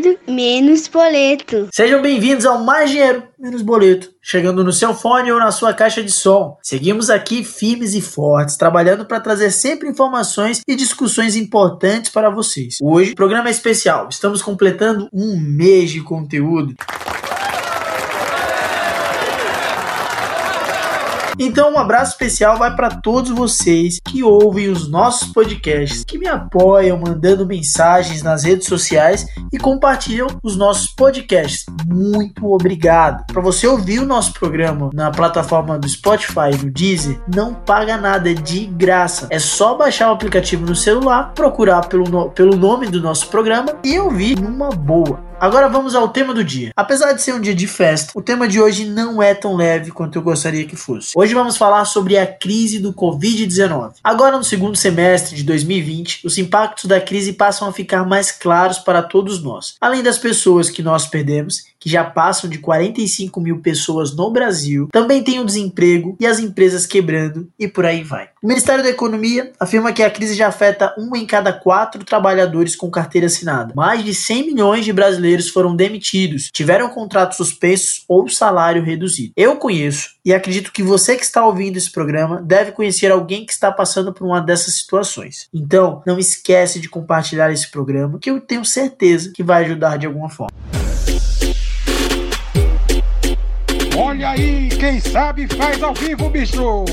dinheiro, menos boleto. Sejam bem-vindos ao Mais Dinheiro, Menos Boleto, chegando no seu fone ou na sua caixa de som. Seguimos aqui firmes e fortes, trabalhando para trazer sempre informações e discussões importantes para vocês. Hoje, programa especial, estamos completando um mês de conteúdo. Então, um abraço especial vai para todos vocês que ouvem os nossos podcasts, que me apoiam mandando mensagens nas redes sociais e compartilham os nossos podcasts. Muito obrigado. Para você ouvir o nosso programa na plataforma do Spotify e do Deezer, não paga nada, é de graça. É só baixar o aplicativo no celular, procurar pelo, pelo nome do nosso programa e ouvir numa boa. Agora vamos ao tema do dia. Apesar de ser um dia de festa, o tema de hoje não é tão leve quanto eu gostaria que fosse. Hoje vamos falar sobre a crise do Covid-19. Agora, no segundo semestre de 2020, os impactos da crise passam a ficar mais claros para todos nós. Além das pessoas que nós perdemos, que já passam de 45 mil pessoas no Brasil, também tem o desemprego e as empresas quebrando e por aí vai. O Ministério da Economia afirma que a crise já afeta um em cada quatro trabalhadores com carteira assinada. Mais de 100 milhões de brasileiros foram demitidos, tiveram contratos suspensos ou salário reduzido. Eu conheço e acredito que você que está ouvindo esse programa deve conhecer alguém que está passando por uma dessas situações. Então, não esquece de compartilhar esse programa que eu tenho certeza que vai ajudar de alguma forma. Olha aí, quem sabe faz ao vivo, bicho!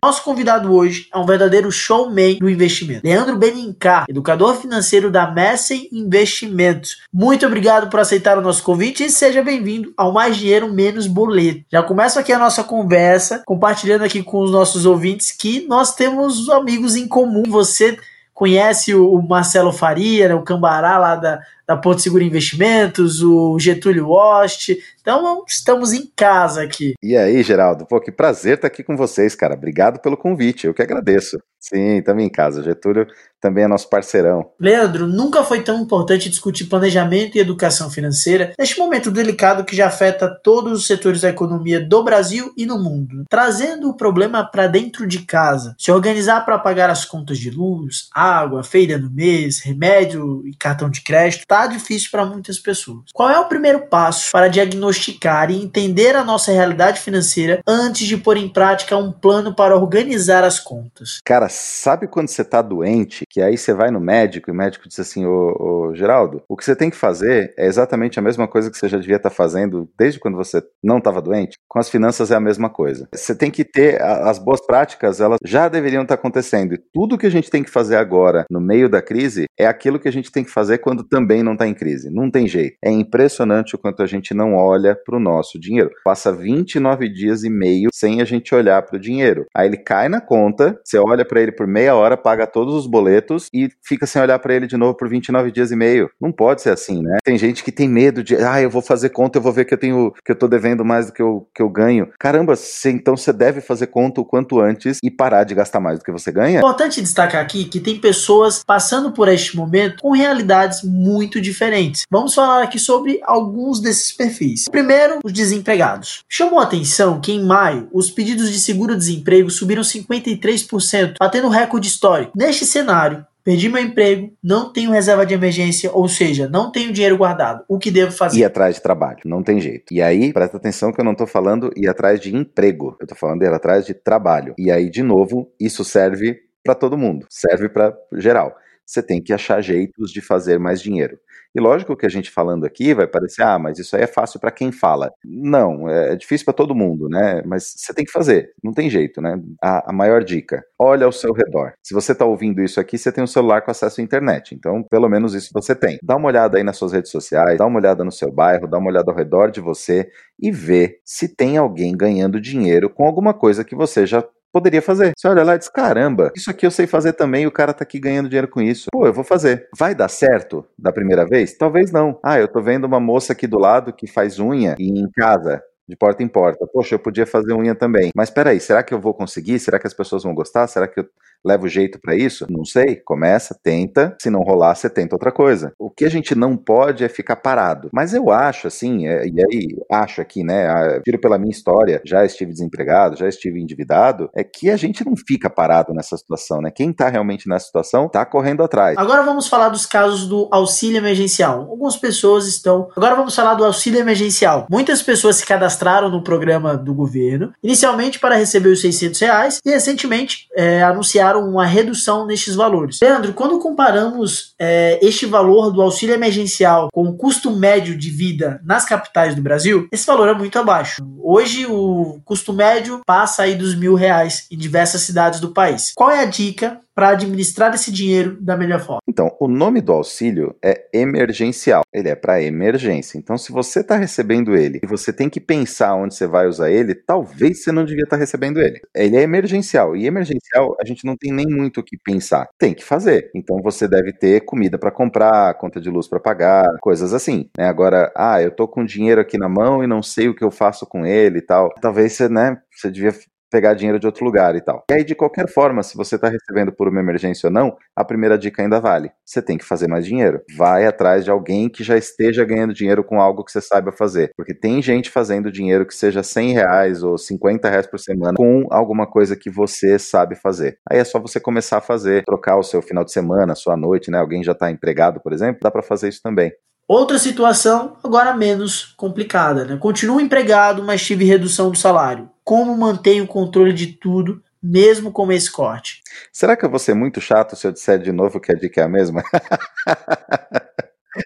Nosso convidado hoje é um verdadeiro showman do investimento. Leandro Benincar, educador financeiro da Messen Investimentos. Muito obrigado por aceitar o nosso convite e seja bem-vindo ao Mais Dinheiro Menos Boleto. Já começo aqui a nossa conversa, compartilhando aqui com os nossos ouvintes que nós temos amigos em comum. Você conhece o Marcelo Faria, né, o Cambará lá da, da Porto Seguro Investimentos, o Getúlio Ost. Então, estamos em casa aqui. E aí, Geraldo? Pô, que prazer estar aqui com vocês, cara. Obrigado pelo convite, eu que agradeço. Sim, estamos em casa. Getúlio também é nosso parceirão. Leandro, nunca foi tão importante discutir planejamento e educação financeira neste momento delicado que já afeta todos os setores da economia do Brasil e no mundo, trazendo o problema para dentro de casa. Se organizar para pagar as contas de luz, água, feira no mês, remédio e cartão de crédito tá difícil para muitas pessoas. Qual é o primeiro passo para diagnosticar e entender a nossa realidade financeira antes de pôr em prática um plano para organizar as contas? Cara, sabe quando você tá doente, que aí você vai no médico e o médico diz assim, ô, ô Geraldo, o que você tem que fazer é exatamente a mesma coisa que você já devia estar tá fazendo desde quando você não estava doente? Com as finanças é a mesma coisa. Você tem que ter as boas práticas, elas já deveriam estar tá acontecendo. E tudo que a gente tem que fazer agora, no meio da crise, é aquilo que a gente tem que fazer quando também não está em crise. Não tem jeito. É impressionante o quanto a gente não olha para o nosso dinheiro. Passa 29 dias e meio sem a gente olhar para o dinheiro. Aí ele cai na conta, você olha para ele por meia hora, paga todos os boletos e fica sem olhar para ele de novo por 29 dias e meio. Não pode ser assim, né? Tem gente que tem medo de, ah, eu vou fazer conta, eu vou ver que eu tenho que eu tô devendo mais do que eu, que eu ganho. Caramba, cê, então você deve fazer conta o quanto antes e parar de gastar mais do que você ganha. Importante destacar aqui que tem pessoas passando por este momento com realidades muito diferentes. Vamos falar aqui sobre alguns desses perfis. Primeiro, os desempregados. Chamou a atenção que em maio os pedidos de seguro-desemprego subiram 53%, batendo recorde histórico. Neste cenário, Perdi meu emprego, não tenho reserva de emergência, ou seja, não tenho dinheiro guardado. O que devo fazer? Ir atrás de trabalho, não tem jeito. E aí, presta atenção que eu não estou falando ir atrás de emprego, eu estou falando ir atrás de trabalho. E aí, de novo, isso serve para todo mundo, serve para geral. Você tem que achar jeitos de fazer mais dinheiro. E lógico que a gente falando aqui vai parecer, ah, mas isso aí é fácil para quem fala. Não, é, é difícil para todo mundo, né? Mas você tem que fazer, não tem jeito, né? A, a maior dica, olha ao seu redor. Se você está ouvindo isso aqui, você tem um celular com acesso à internet, então pelo menos isso você tem. Dá uma olhada aí nas suas redes sociais, dá uma olhada no seu bairro, dá uma olhada ao redor de você e vê se tem alguém ganhando dinheiro com alguma coisa que você já poderia fazer. Você olha lá e diz: caramba, isso aqui eu sei fazer também o cara tá aqui ganhando dinheiro com isso. Pô, eu vou fazer. Vai dar certo da primeira vez? Talvez não. Ah, eu tô vendo uma moça aqui do lado que faz unha e em casa de porta em porta. Poxa, eu podia fazer unha também. Mas peraí, será que eu vou conseguir? Será que as pessoas vão gostar? Será que eu... leva o jeito para isso? Não sei. Começa, tenta. Se não rolar, você tenta outra coisa. O que a gente não pode é ficar parado. Mas eu acho, assim, é, e aí acho aqui, né? Tiro pela minha história, já estive desempregado, já estive endividado, é que a gente não fica parado nessa situação, né? Quem tá realmente nessa situação tá correndo atrás. Agora vamos falar dos casos do auxílio emergencial. Algumas pessoas estão. Agora vamos falar do auxílio emergencial. Muitas pessoas se cadastraram no programa do governo, inicialmente para receber os 600 reais e recentemente é, anunciaram uma redução nestes valores. Leandro, quando comparamos é, este valor do auxílio emergencial com o custo médio de vida nas capitais do Brasil, esse valor é muito abaixo. Hoje o custo médio passa aí dos mil reais em diversas cidades do país. Qual é a dica para administrar esse dinheiro da melhor forma? Então, o nome do auxílio é emergencial. Ele é para emergência. Então, se você está recebendo ele e você tem que pensar onde você vai usar ele, talvez você não devia estar tá recebendo ele. Ele é emergencial. E emergencial, a gente não tem nem muito o que pensar. Tem que fazer. Então, você deve ter comida para comprar, conta de luz para pagar, coisas assim. Né? Agora, ah, eu tô com dinheiro aqui na mão e não sei o que eu faço com ele e tal. Talvez você, né, você devia pegar dinheiro de outro lugar e tal. E aí, de qualquer forma, se você está recebendo por uma emergência ou não, a primeira dica ainda vale. Você tem que fazer mais dinheiro. Vai atrás de alguém que já esteja ganhando dinheiro com algo que você saiba fazer. Porque tem gente fazendo dinheiro que seja 100 reais ou 50 reais por semana com alguma coisa que você sabe fazer. Aí é só você começar a fazer, trocar o seu final de semana, a sua noite, né? Alguém já está empregado, por exemplo, dá para fazer isso também. Outra situação, agora menos complicada, né? Continuo empregado, mas tive redução do salário. Como mantenho o controle de tudo, mesmo com esse corte? Será que eu vou ser muito chato se eu disser de novo que a dica é a mesma?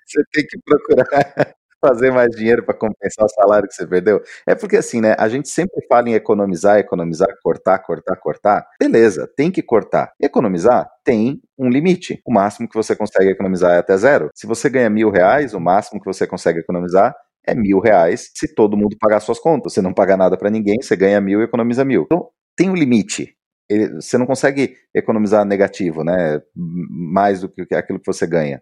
Você tem que procurar fazer mais dinheiro para compensar o salário que você perdeu? É porque assim, né? A gente sempre fala em economizar, economizar, cortar, cortar, cortar. Beleza, tem que cortar. Economizar tem um limite. O máximo que você consegue economizar é até zero. Se você ganha mil reais, o máximo que você consegue economizar é mil reais se todo mundo pagar suas contas. Você não paga nada para ninguém, você ganha mil e economiza mil. Então, tem um limite. você não consegue economizar negativo, né? Mais do que aquilo que você ganha.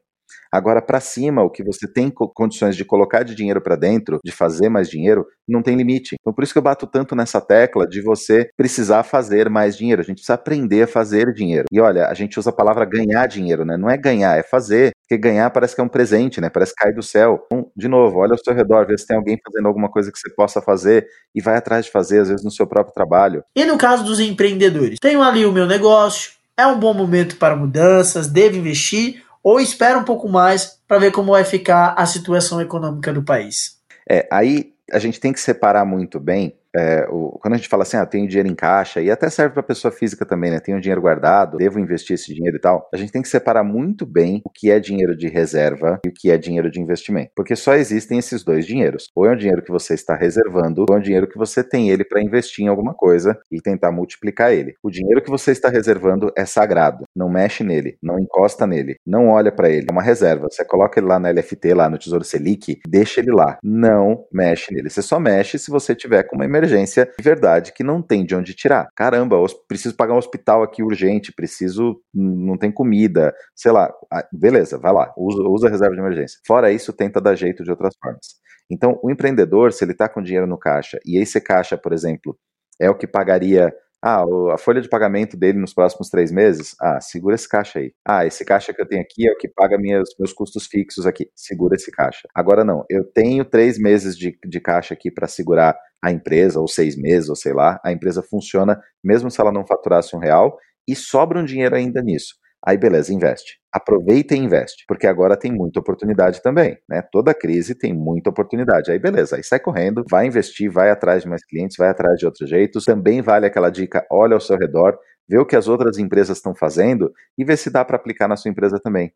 Agora, para cima, o que você tem condições de colocar de dinheiro para dentro, de fazer mais dinheiro, não tem limite. Então, por isso que eu bato tanto nessa tecla de você precisar fazer mais dinheiro. A gente precisa aprender a fazer dinheiro. E olha, a gente usa a palavra ganhar dinheiro, né? Não é ganhar, é fazer. Porque ganhar parece que é um presente, né? Parece que cai do céu. Então, de novo, olha ao seu redor, vê se tem alguém fazendo alguma coisa que você possa fazer e vai atrás de fazer, às vezes no seu próprio trabalho. E no caso dos empreendedores? Tenho ali o meu negócio, é um bom momento para mudanças, devo investir ou espera um pouco mais para ver como vai ficar a situação econômica do país? É, aí a gente tem que separar muito bem é, o, quando a gente fala assim, ah, tenho dinheiro em caixa, e até serve para pessoa física também, né? Tenho dinheiro guardado, devo investir esse dinheiro e tal. A gente tem que separar muito bem o que é dinheiro de reserva e o que é dinheiro de investimento. Porque só existem esses dois dinheiros. Ou é um dinheiro que você está reservando, ou é um dinheiro que você tem ele para investir em alguma coisa e tentar multiplicar ele. O dinheiro que você está reservando é sagrado. Não mexe nele, não encosta nele, não olha para ele. É uma reserva. Você coloca ele lá na LFT, lá no Tesouro Selic, deixa ele lá. Não mexe nele. Você só mexe se você tiver com uma emergência emergência de verdade que não tem de onde tirar. Caramba, preciso pagar um hospital aqui urgente, preciso, não tem comida, sei lá. Ah, beleza, vai lá, usa, usa a reserva de emergência. Fora isso, tenta dar jeito de outras formas. Então, o empreendedor, se ele está com dinheiro no caixa, e esse caixa, por exemplo, é o que pagaria ah, a folha de pagamento dele nos próximos três meses? Ah, segura esse caixa aí. Ah, esse caixa que eu tenho aqui é o que paga minhas, meus custos fixos aqui. Segura esse caixa. Agora não, eu tenho três meses de, de caixa aqui para segurar a empresa, ou seis meses, ou sei lá. A empresa funciona mesmo se ela não faturasse um real e sobra um dinheiro ainda nisso. Aí beleza, investe. Aproveita e investe, porque agora tem muita oportunidade também, né? Toda crise tem muita oportunidade. Aí beleza, aí sai correndo, vai investir, vai atrás de mais clientes, vai atrás de outros jeitos. Também vale aquela dica, olha ao seu redor, vê o que as outras empresas estão fazendo e vê se dá para aplicar na sua empresa também.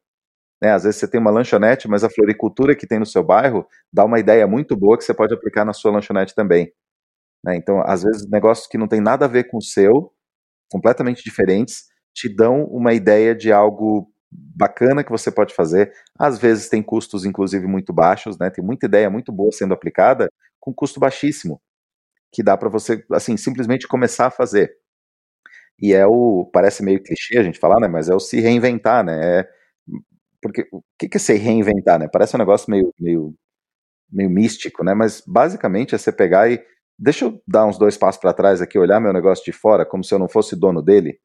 Né, às vezes você tem uma lanchonete, mas a floricultura que tem no seu bairro dá uma ideia muito boa que você pode aplicar na sua lanchonete também. Né? Então, às vezes, negócios que não tem nada a ver com o seu, completamente diferentes, te dão uma ideia de algo bacana que você pode fazer. Às vezes tem custos, inclusive, muito baixos, né? Tem muita ideia muito boa sendo aplicada com custo baixíssimo, que dá para você, assim, simplesmente começar a fazer. E é o, parece meio clichê a gente falar, né? Mas é o se reinventar, né? É, porque o que é se reinventar, né? Parece um negócio meio, meio, meio místico, né? Mas basicamente é você pegar e deixa eu dar uns dois passos para trás aqui, olhar meu negócio de fora, como se eu não fosse dono dele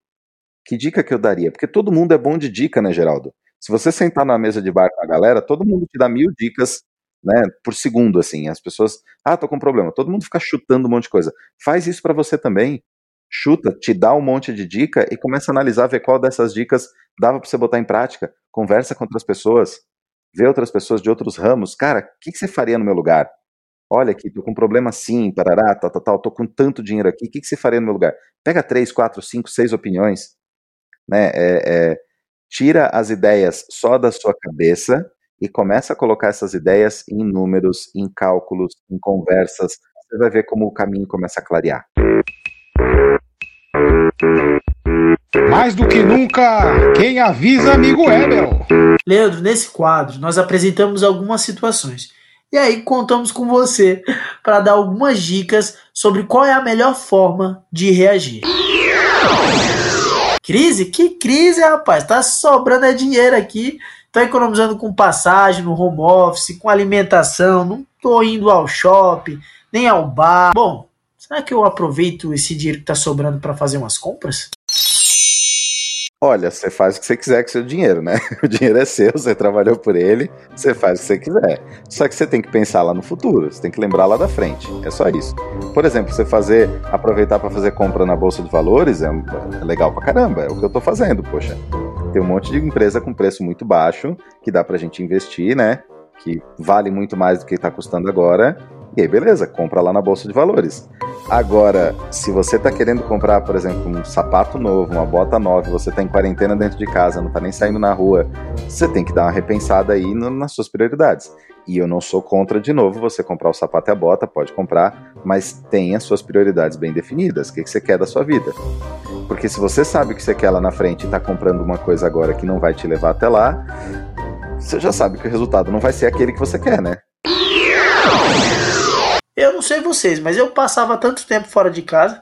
Que dica que eu daria? Porque todo mundo é bom de dica, né, Geraldo? Se você sentar na mesa de bar com a galera, todo mundo te dá mil dicas né, por segundo, assim. As pessoas, ah, tô com um problema. Todo mundo fica chutando um monte de coisa. Faz isso para você também. Chuta, te dá um monte de dica e começa a analisar, ver qual dessas dicas dava para você botar em prática. Conversa com outras pessoas, vê outras pessoas de outros ramos. Cara, o que, que você faria no meu lugar? Olha aqui, tô com um problema assim, parará, tal, tal, tal, tô com tanto dinheiro aqui, o que, que você faria no meu lugar? Pega três, quatro, cinco, seis opiniões, né? É, é, tira as ideias só da sua cabeça e começa a colocar essas ideias em números, em cálculos, em conversas. Você vai ver como o caminho começa a clarear. Mais do que nunca, quem avisa, amigo meu. Leandro, nesse quadro nós apresentamos algumas situações. E aí contamos com você para dar algumas dicas sobre qual é a melhor forma de reagir. Crise? Que crise, rapaz? Tá sobrando é dinheiro aqui. Tô economizando com passagem no home office, com alimentação, não tô indo ao shopping, nem ao bar. Bom, será que eu aproveito esse dinheiro que tá sobrando para fazer umas compras? Olha, você faz o que você quiser com o seu dinheiro, né? O dinheiro é seu, você trabalhou por ele, você faz o que você quiser. Só que você tem que pensar lá no futuro, você tem que lembrar lá da frente. É só isso. Por exemplo, você fazer, aproveitar para fazer compra na bolsa de valores é, é, legal pra caramba. É o que eu tô fazendo, poxa. Tem um monte de empresa com preço muito baixo que dá pra gente investir, né? Que vale muito mais do que está custando agora. E aí, beleza, compra lá na bolsa de valores. Agora, se você está querendo comprar, por exemplo, um sapato novo, uma bota nova, você está em quarentena dentro de casa, não está nem saindo na rua, você tem que dar uma repensada aí no, nas suas prioridades. E eu não sou contra, de novo, você comprar o sapato e a bota, pode comprar, mas tenha suas prioridades bem definidas. O que, que você quer da sua vida? Porque se você sabe o que você quer lá na frente e está comprando uma coisa agora que não vai te levar até lá, você já sabe que o resultado não vai ser aquele que você quer, né? Eu não sei vocês, mas eu passava tanto tempo fora de casa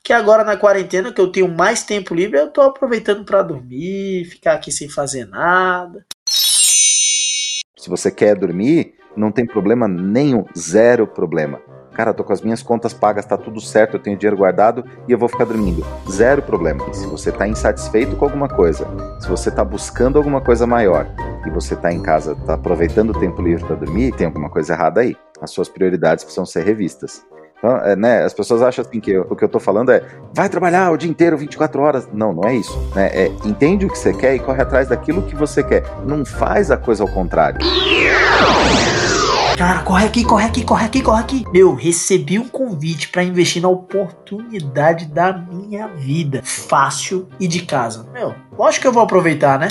que agora na quarentena, que eu tenho mais tempo livre, eu tô aproveitando para dormir, ficar aqui sem fazer nada. Se você quer dormir, não tem problema nenhum, zero problema. Cara, tô com as minhas contas pagas, tá tudo certo, eu tenho dinheiro guardado e eu vou ficar dormindo. Zero problema. Se você tá insatisfeito com alguma coisa, se você tá buscando alguma coisa maior e você tá em casa, tá aproveitando o tempo livre para dormir, tem alguma coisa errada aí. As suas prioridades precisam ser revistas. Então, é, né, as pessoas acham assim que o que eu tô falando é vai trabalhar o dia inteiro, 24 horas. Não, não é isso. Né? É, entende o que você quer e corre atrás daquilo que você quer. Não faz a coisa ao contrário. Cara, corre aqui, corre aqui, corre aqui, corre aqui. Meu, recebi um convite para investir na oportunidade da minha vida. Fácil e de casa. Meu, lógico que eu vou aproveitar, né?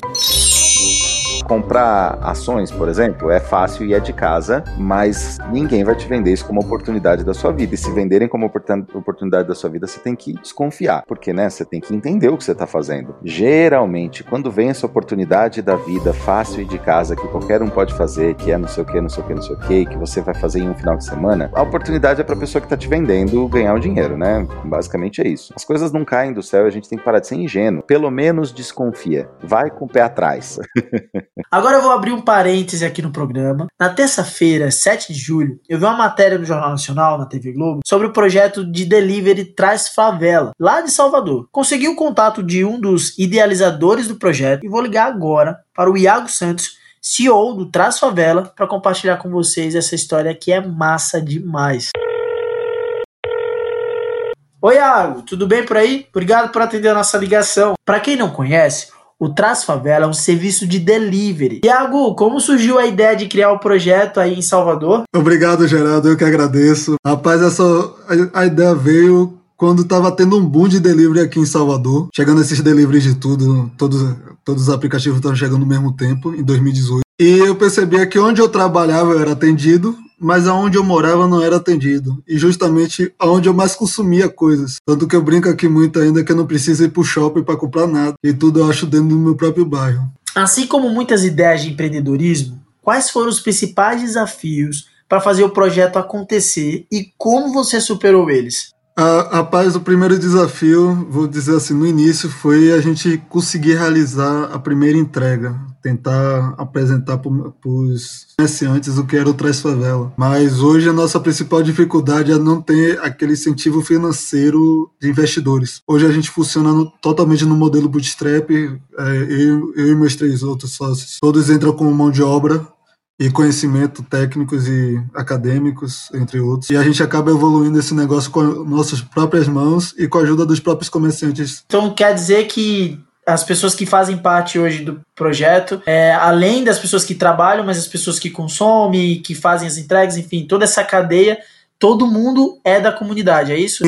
Comprar ações, por exemplo, é fácil e é de casa, mas ninguém vai te vender isso como oportunidade da sua vida. E se venderem como oportunidade da sua vida, você tem que desconfiar, porque né, você tem que entender o que você está fazendo. Geralmente, quando vem essa oportunidade da vida fácil e de casa, que qualquer um pode fazer, que é não sei o que, não sei o que, não sei o que, que você vai fazer em um final de semana, a oportunidade é para a pessoa que está te vendendo ganhar o dinheiro, né? Basicamente é isso. As coisas não caem do céu, a gente tem que parar de ser ingênuo. Pelo menos desconfia. Vai com o pé atrás. Agora eu vou abrir um parêntese aqui no programa. Na terça-feira, 7 de julho, eu vi uma matéria no Jornal Nacional, na TV Globo, sobre o projeto de delivery Traz Favela, lá de Salvador. Consegui o contato de um dos idealizadores do projeto e vou ligar agora para o Iago Santos, CEO do Traz Favela, para compartilhar com vocês essa história que é massa demais. Oi, Iago, tudo bem por aí? Obrigado por atender a nossa ligação. Para quem não conhece, o Traz Favela é um serviço de delivery. Iago, como surgiu a ideia de criar o projeto aí em Salvador? Obrigado, Geraldo, eu que agradeço. Rapaz, essa, a, ideia veio quando estava tendo um boom de delivery aqui em Salvador, chegando esses deliveries de tudo, todos, todos os aplicativos estavam chegando no mesmo tempo, em 2018. E eu percebia que onde eu trabalhava eu era atendido, mas aonde eu morava não era atendido. E justamente aonde eu mais consumia coisas. Tanto que eu brinco aqui muito ainda que eu não preciso ir pro shopping para comprar nada. E tudo eu acho dentro do meu próprio bairro. Assim como muitas ideias de empreendedorismo, quais foram os principais desafios para fazer o projeto acontecer e como você superou eles? A, rapaz, o primeiro desafio, vou dizer assim, no início foi a gente conseguir realizar a primeira entrega, tentar apresentar para os comerciantes o que era o Traz Favela. Mas hoje a nossa principal dificuldade é não ter aquele incentivo financeiro de investidores. Hoje a gente funciona no, totalmente no modelo bootstrap, é, eu, eu e meus três outros sócios, todos entram com mão de obra e conhecimento técnicos e acadêmicos, entre outros. E a gente acaba evoluindo esse negócio com nossas próprias mãos e com a ajuda dos próprios comerciantes. Então quer dizer que as pessoas que fazem parte hoje do projeto, é, além das pessoas que trabalham, mas as pessoas que consomem, que fazem as entregas, enfim, toda essa cadeia todo mundo é da comunidade, é isso?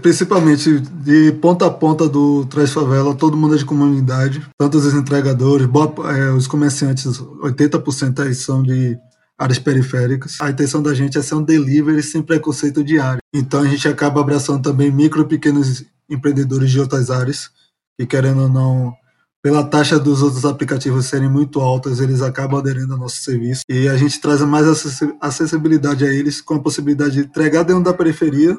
Principalmente de ponta a ponta do Traz Favela, todo mundo é de comunidade, tanto os entregadores, boa, é, os comerciantes, 80% aí são de áreas periféricas. A intenção da gente é ser um delivery sem preconceito diário. Então a gente acaba abraçando também micro e pequenos empreendedores de outras áreas, que querendo ou não pela taxa dos outros aplicativos serem muito altas, eles acabam aderindo ao nosso serviço. E a gente traz mais acessibilidade a eles, com a possibilidade de entregar dentro da periferia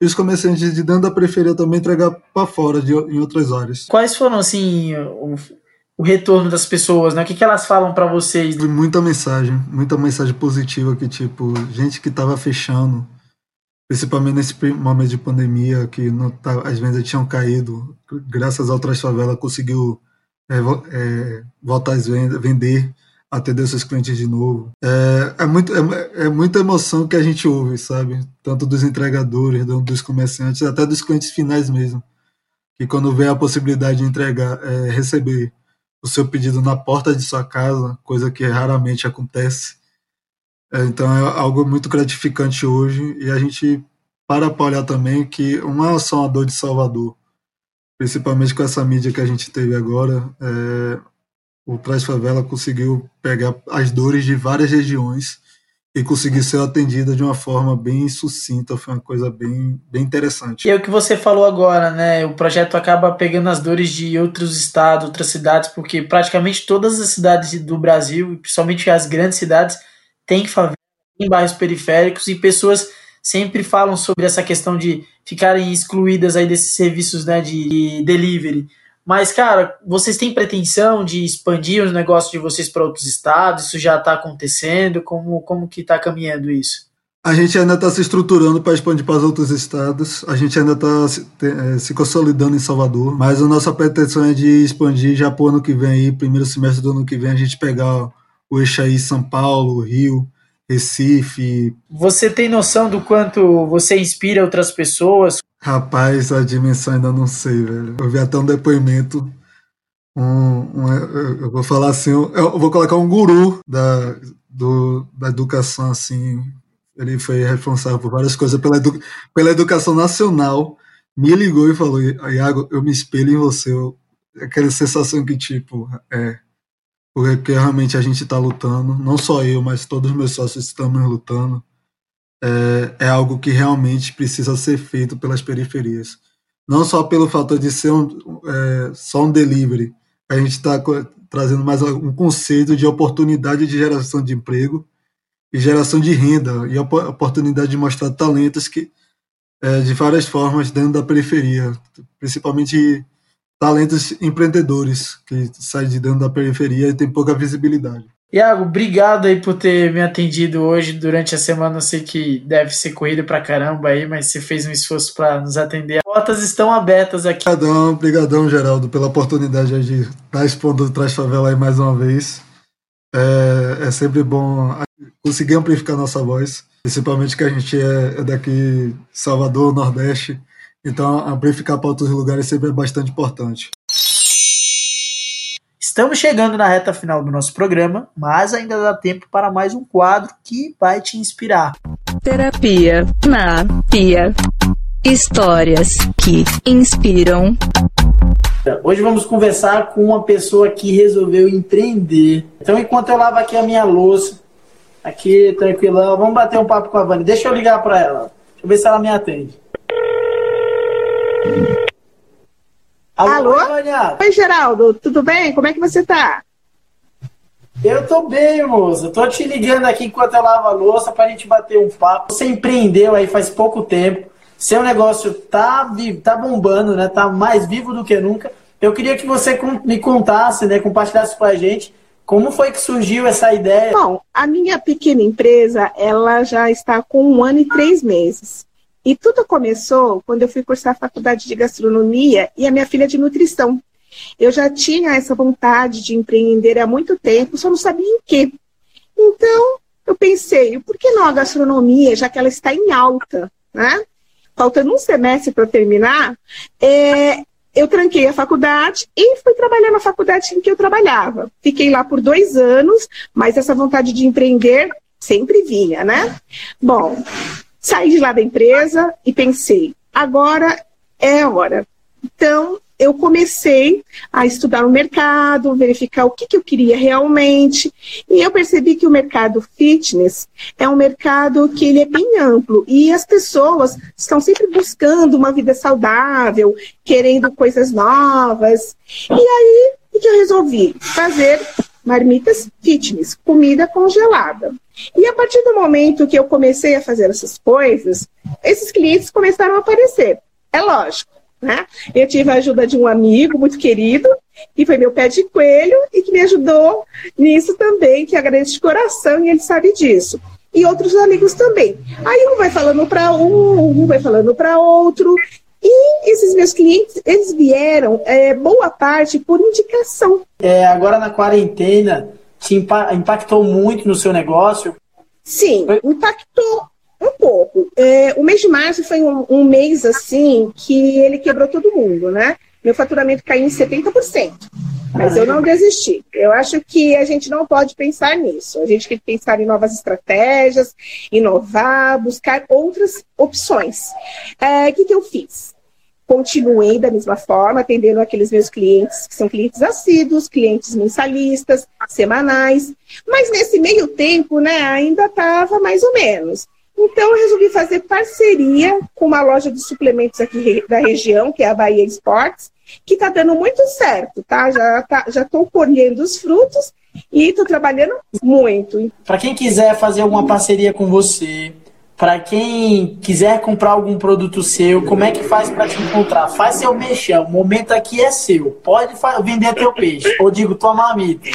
e os comerciantes de dentro da periferia também entregar para fora, de, em outras áreas. Quais foram, assim, o, o retorno das pessoas, né? O que, que elas falam para vocês? Muita mensagem, muita mensagem positiva que, tipo, gente que estava fechando, principalmente nesse momento de pandemia, que não tá, as vendas tinham caído, graças ao Trás Favela conseguiu é, é, voltar a vender, atender seus clientes de novo. É, é, muito, é, é, muita emoção que a gente ouve, sabe? Tanto dos entregadores, dos comerciantes, até dos clientes finais mesmo. Que quando vê a possibilidade de entregar, é, receber o seu pedido na porta de sua casa, coisa que raramente acontece. É, então é algo muito gratificante hoje e a gente para para olhar também que uma ação a dor de Salvador principalmente com essa mídia que a gente teve agora, é, o Traz Favela conseguiu pegar as dores de várias regiões e conseguir ser atendida de uma forma bem sucinta, foi uma coisa bem, bem interessante. E é o que você falou agora, né? O projeto acaba pegando as dores de outros estados, outras cidades, porque praticamente todas as cidades do Brasil, principalmente as grandes cidades, têm favela, têm bairros periféricos e pessoas sempre falam sobre essa questão de ficarem excluídas aí desses serviços né, de delivery. Mas, cara, vocês têm pretensão de expandir os negócios de vocês para outros estados? Isso já está acontecendo? Como, como que está caminhando isso? A gente ainda está se estruturando para expandir para os outros estados. A gente ainda está se, é, se, consolidando em Salvador. Mas a nossa pretensão é de expandir já para o ano que vem, aí, primeiro semestre do ano que vem, a gente pegar o eixo aí São Paulo, Rio, Recife. Você tem noção do quanto você inspira outras pessoas? Rapaz, a dimensão ainda não sei, velho. Eu vi até um depoimento. Um, um, eu vou falar assim, eu vou colocar um guru da, do, da educação, assim. Ele foi responsável por várias coisas pela, edu, pela educação nacional. Me ligou e falou: Iago, eu me espelho em você. Eu, aquela sensação que, tipo, é, porque realmente a gente está lutando, não só eu, mas todos os meus sócios estamos lutando, é, é, algo que realmente precisa ser feito pelas periferias. Não só pelo fator de ser um, é, só um delivery, a gente está trazendo mais um conceito de oportunidade de geração de emprego e geração de renda e oportunidade de mostrar talentos que é, de várias formas dentro da periferia, principalmente talentos empreendedores que saem de dentro da periferia e tem pouca visibilidade. Iago, obrigado aí por ter me atendido hoje durante a semana. Eu sei que deve ser corrido pra caramba aí, mas você fez um esforço para nos atender. As portas estão abertas aqui. Obrigadão, obrigadão, Geraldo, pela oportunidade de estar expondo o Traz Favela aí mais uma vez. É, é, sempre bom conseguir amplificar nossa voz, principalmente que a gente é, é daqui Salvador, Nordeste. Então, amplificar para outros lugares sempre é bastante importante. Estamos chegando na reta final do nosso programa, mas ainda dá tempo para mais um quadro que vai te inspirar. Terapia na Pia. Histórias que inspiram. Hoje vamos conversar com uma pessoa que resolveu empreender. Então, enquanto eu lavo aqui a minha louça, aqui tranquilão, vamos bater um papo com a Vani. Deixa eu ligar para ela. Deixa eu ver se ela me atende. Alô? Alô? Oi, Geraldo, tudo bem? Como é que você tá? Eu tô bem, moça. Tô te ligando aqui enquanto eu lavo a louça pra gente bater um papo. Você empreendeu aí faz pouco tempo. Seu negócio tá, tá bombando, né? Tá mais vivo do que nunca. Eu queria que você me contasse, né, compartilhasse com a gente como foi que surgiu essa ideia? Bom, a minha pequena empresa, ela já está com um ano e três meses. E tudo começou quando eu fui cursar a faculdade de gastronomia e a minha filha de nutrição. Eu já tinha essa vontade de empreender há muito tempo, só não sabia em quê. Então, eu pensei, por que não a gastronomia, já que ela está em alta, né? Faltando um semestre para terminar, é, eu tranquei a faculdade e fui trabalhar na faculdade em que eu trabalhava. Fiquei lá por dois anos, mas essa vontade de empreender sempre vinha, né? Bom, saí de lá da empresa e pensei, agora é a hora. Então, eu comecei a estudar o mercado, verificar o que, que eu queria realmente, e eu percebi que o mercado fitness é um mercado que ele é bem amplo e as pessoas estão sempre buscando uma vida saudável, querendo coisas novas. E aí, o que eu resolvi? Fazer marmitas fitness, comida congelada. E a partir do momento que eu comecei a fazer essas coisas, esses clientes começaram a aparecer. É lógico, né? Eu tive a ajuda de um amigo muito querido, que foi meu pé de coelho e que me ajudou nisso também, que agradeço de coração e ele sabe disso. E outros amigos também. Aí um vai falando para um, um vai falando para outro. E esses meus clientes, eles vieram, é, boa parte, por indicação. É, agora na quarentena, te impactou muito no seu negócio? Sim, impactou um pouco. É, o mês de março foi um, um, mês assim que ele quebrou todo mundo, né? Meu faturamento caiu em 70%. Mas eu não desisti. Eu acho que a gente não pode pensar nisso. A gente tem que pensar em novas estratégias, inovar, buscar outras opções. O é, que, que eu fiz? Continuei da mesma forma, atendendo aqueles meus clientes, que são clientes assíduos, clientes mensalistas, semanais. Mas nesse meio tempo, né, ainda estava mais ou menos. Então, eu resolvi fazer parceria com uma loja de suplementos aqui da região, que é a Bahia Sports, que está dando muito certo, tá? Já tá, já estou colhendo os frutos e estou trabalhando muito. Para quem quiser fazer alguma parceria com você, para quem quiser comprar algum produto seu, como é que faz para te encontrar? Faz seu mexão, o momento aqui é seu. Pode vender teu peixe, ou digo, tua mamita.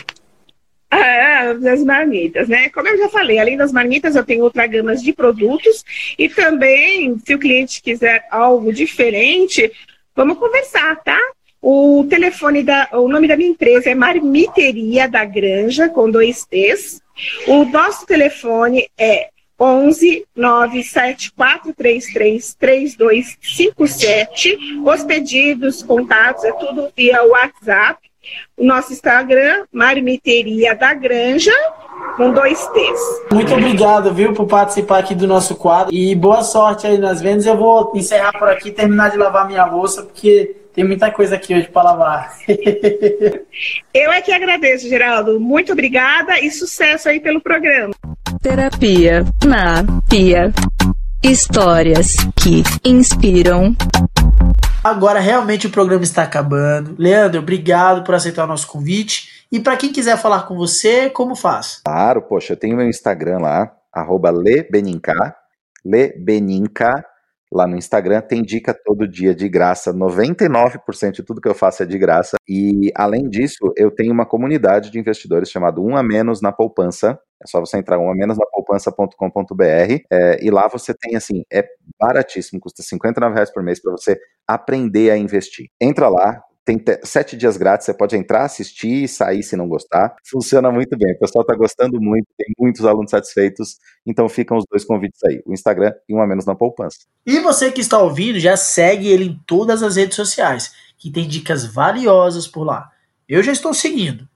Ah, das marmitas, né? Como eu já falei, além das marmitas, eu tenho outra gama de produtos e também, se o cliente quiser algo diferente, vamos conversar, tá? O telefone da, o nome da minha empresa é Marmiteria da Granja com dois T's. O nosso telefone é 11 97433 3257. Os pedidos, contatos, é tudo via WhatsApp. O nosso Instagram, Marmiteria da Granja, com dois T's. Muito obrigado, viu, por participar aqui do nosso quadro. E boa sorte aí nas vendas. Eu vou encerrar por aqui e terminar de lavar minha louça, porque tem muita coisa aqui hoje para lavar. Eu é que agradeço, Geraldo. Muito obrigada e sucesso aí pelo programa. Terapia na Pia. Histórias que inspiram. Agora realmente o programa está acabando. Leandro, obrigado por aceitar o nosso convite. E para quem quiser falar com você, como faz? Claro, poxa, eu tenho meu Instagram lá, arroba lebeninca, lebeninca, lá no Instagram. Tem dica todo dia de graça. 99% de tudo que eu faço é de graça. E, além disso, eu tenho uma comunidade de investidores chamado Um a Menos na Poupança. É só você entrar um a menos na poupança.com.br é, e lá você tem assim, é baratíssimo, custa 59 reais por mês para você aprender a investir. Entra lá, tem sete dias grátis, você pode entrar, assistir e sair se não gostar. Funciona muito bem, o pessoal está gostando muito, tem muitos alunos satisfeitos, então ficam os dois convites aí, o Instagram e um a menos na poupança. E você que está ouvindo, já segue ele em todas as redes sociais, que tem dicas valiosas por lá. Eu já estou seguindo.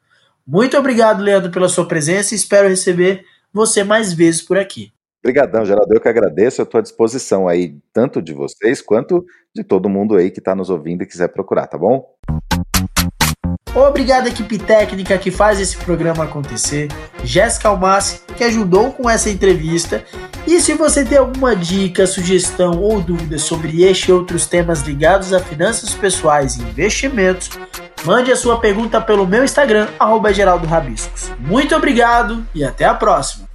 Muito obrigado, Leandro, pela sua presença e espero receber você mais vezes por aqui. Obrigadão, Geraldo. Eu que agradeço. Eu estou à disposição aí, tanto de vocês quanto de todo mundo aí que está nos ouvindo e quiser procurar, tá bom? Obrigado, equipe técnica que faz esse programa acontecer. Jéssica Almassi, que ajudou com essa entrevista. E se você tem alguma dica, sugestão ou dúvida sobre este e outros temas ligados a finanças pessoais e investimentos, mande a sua pergunta pelo meu Instagram, arroba Muito obrigado e até a próxima!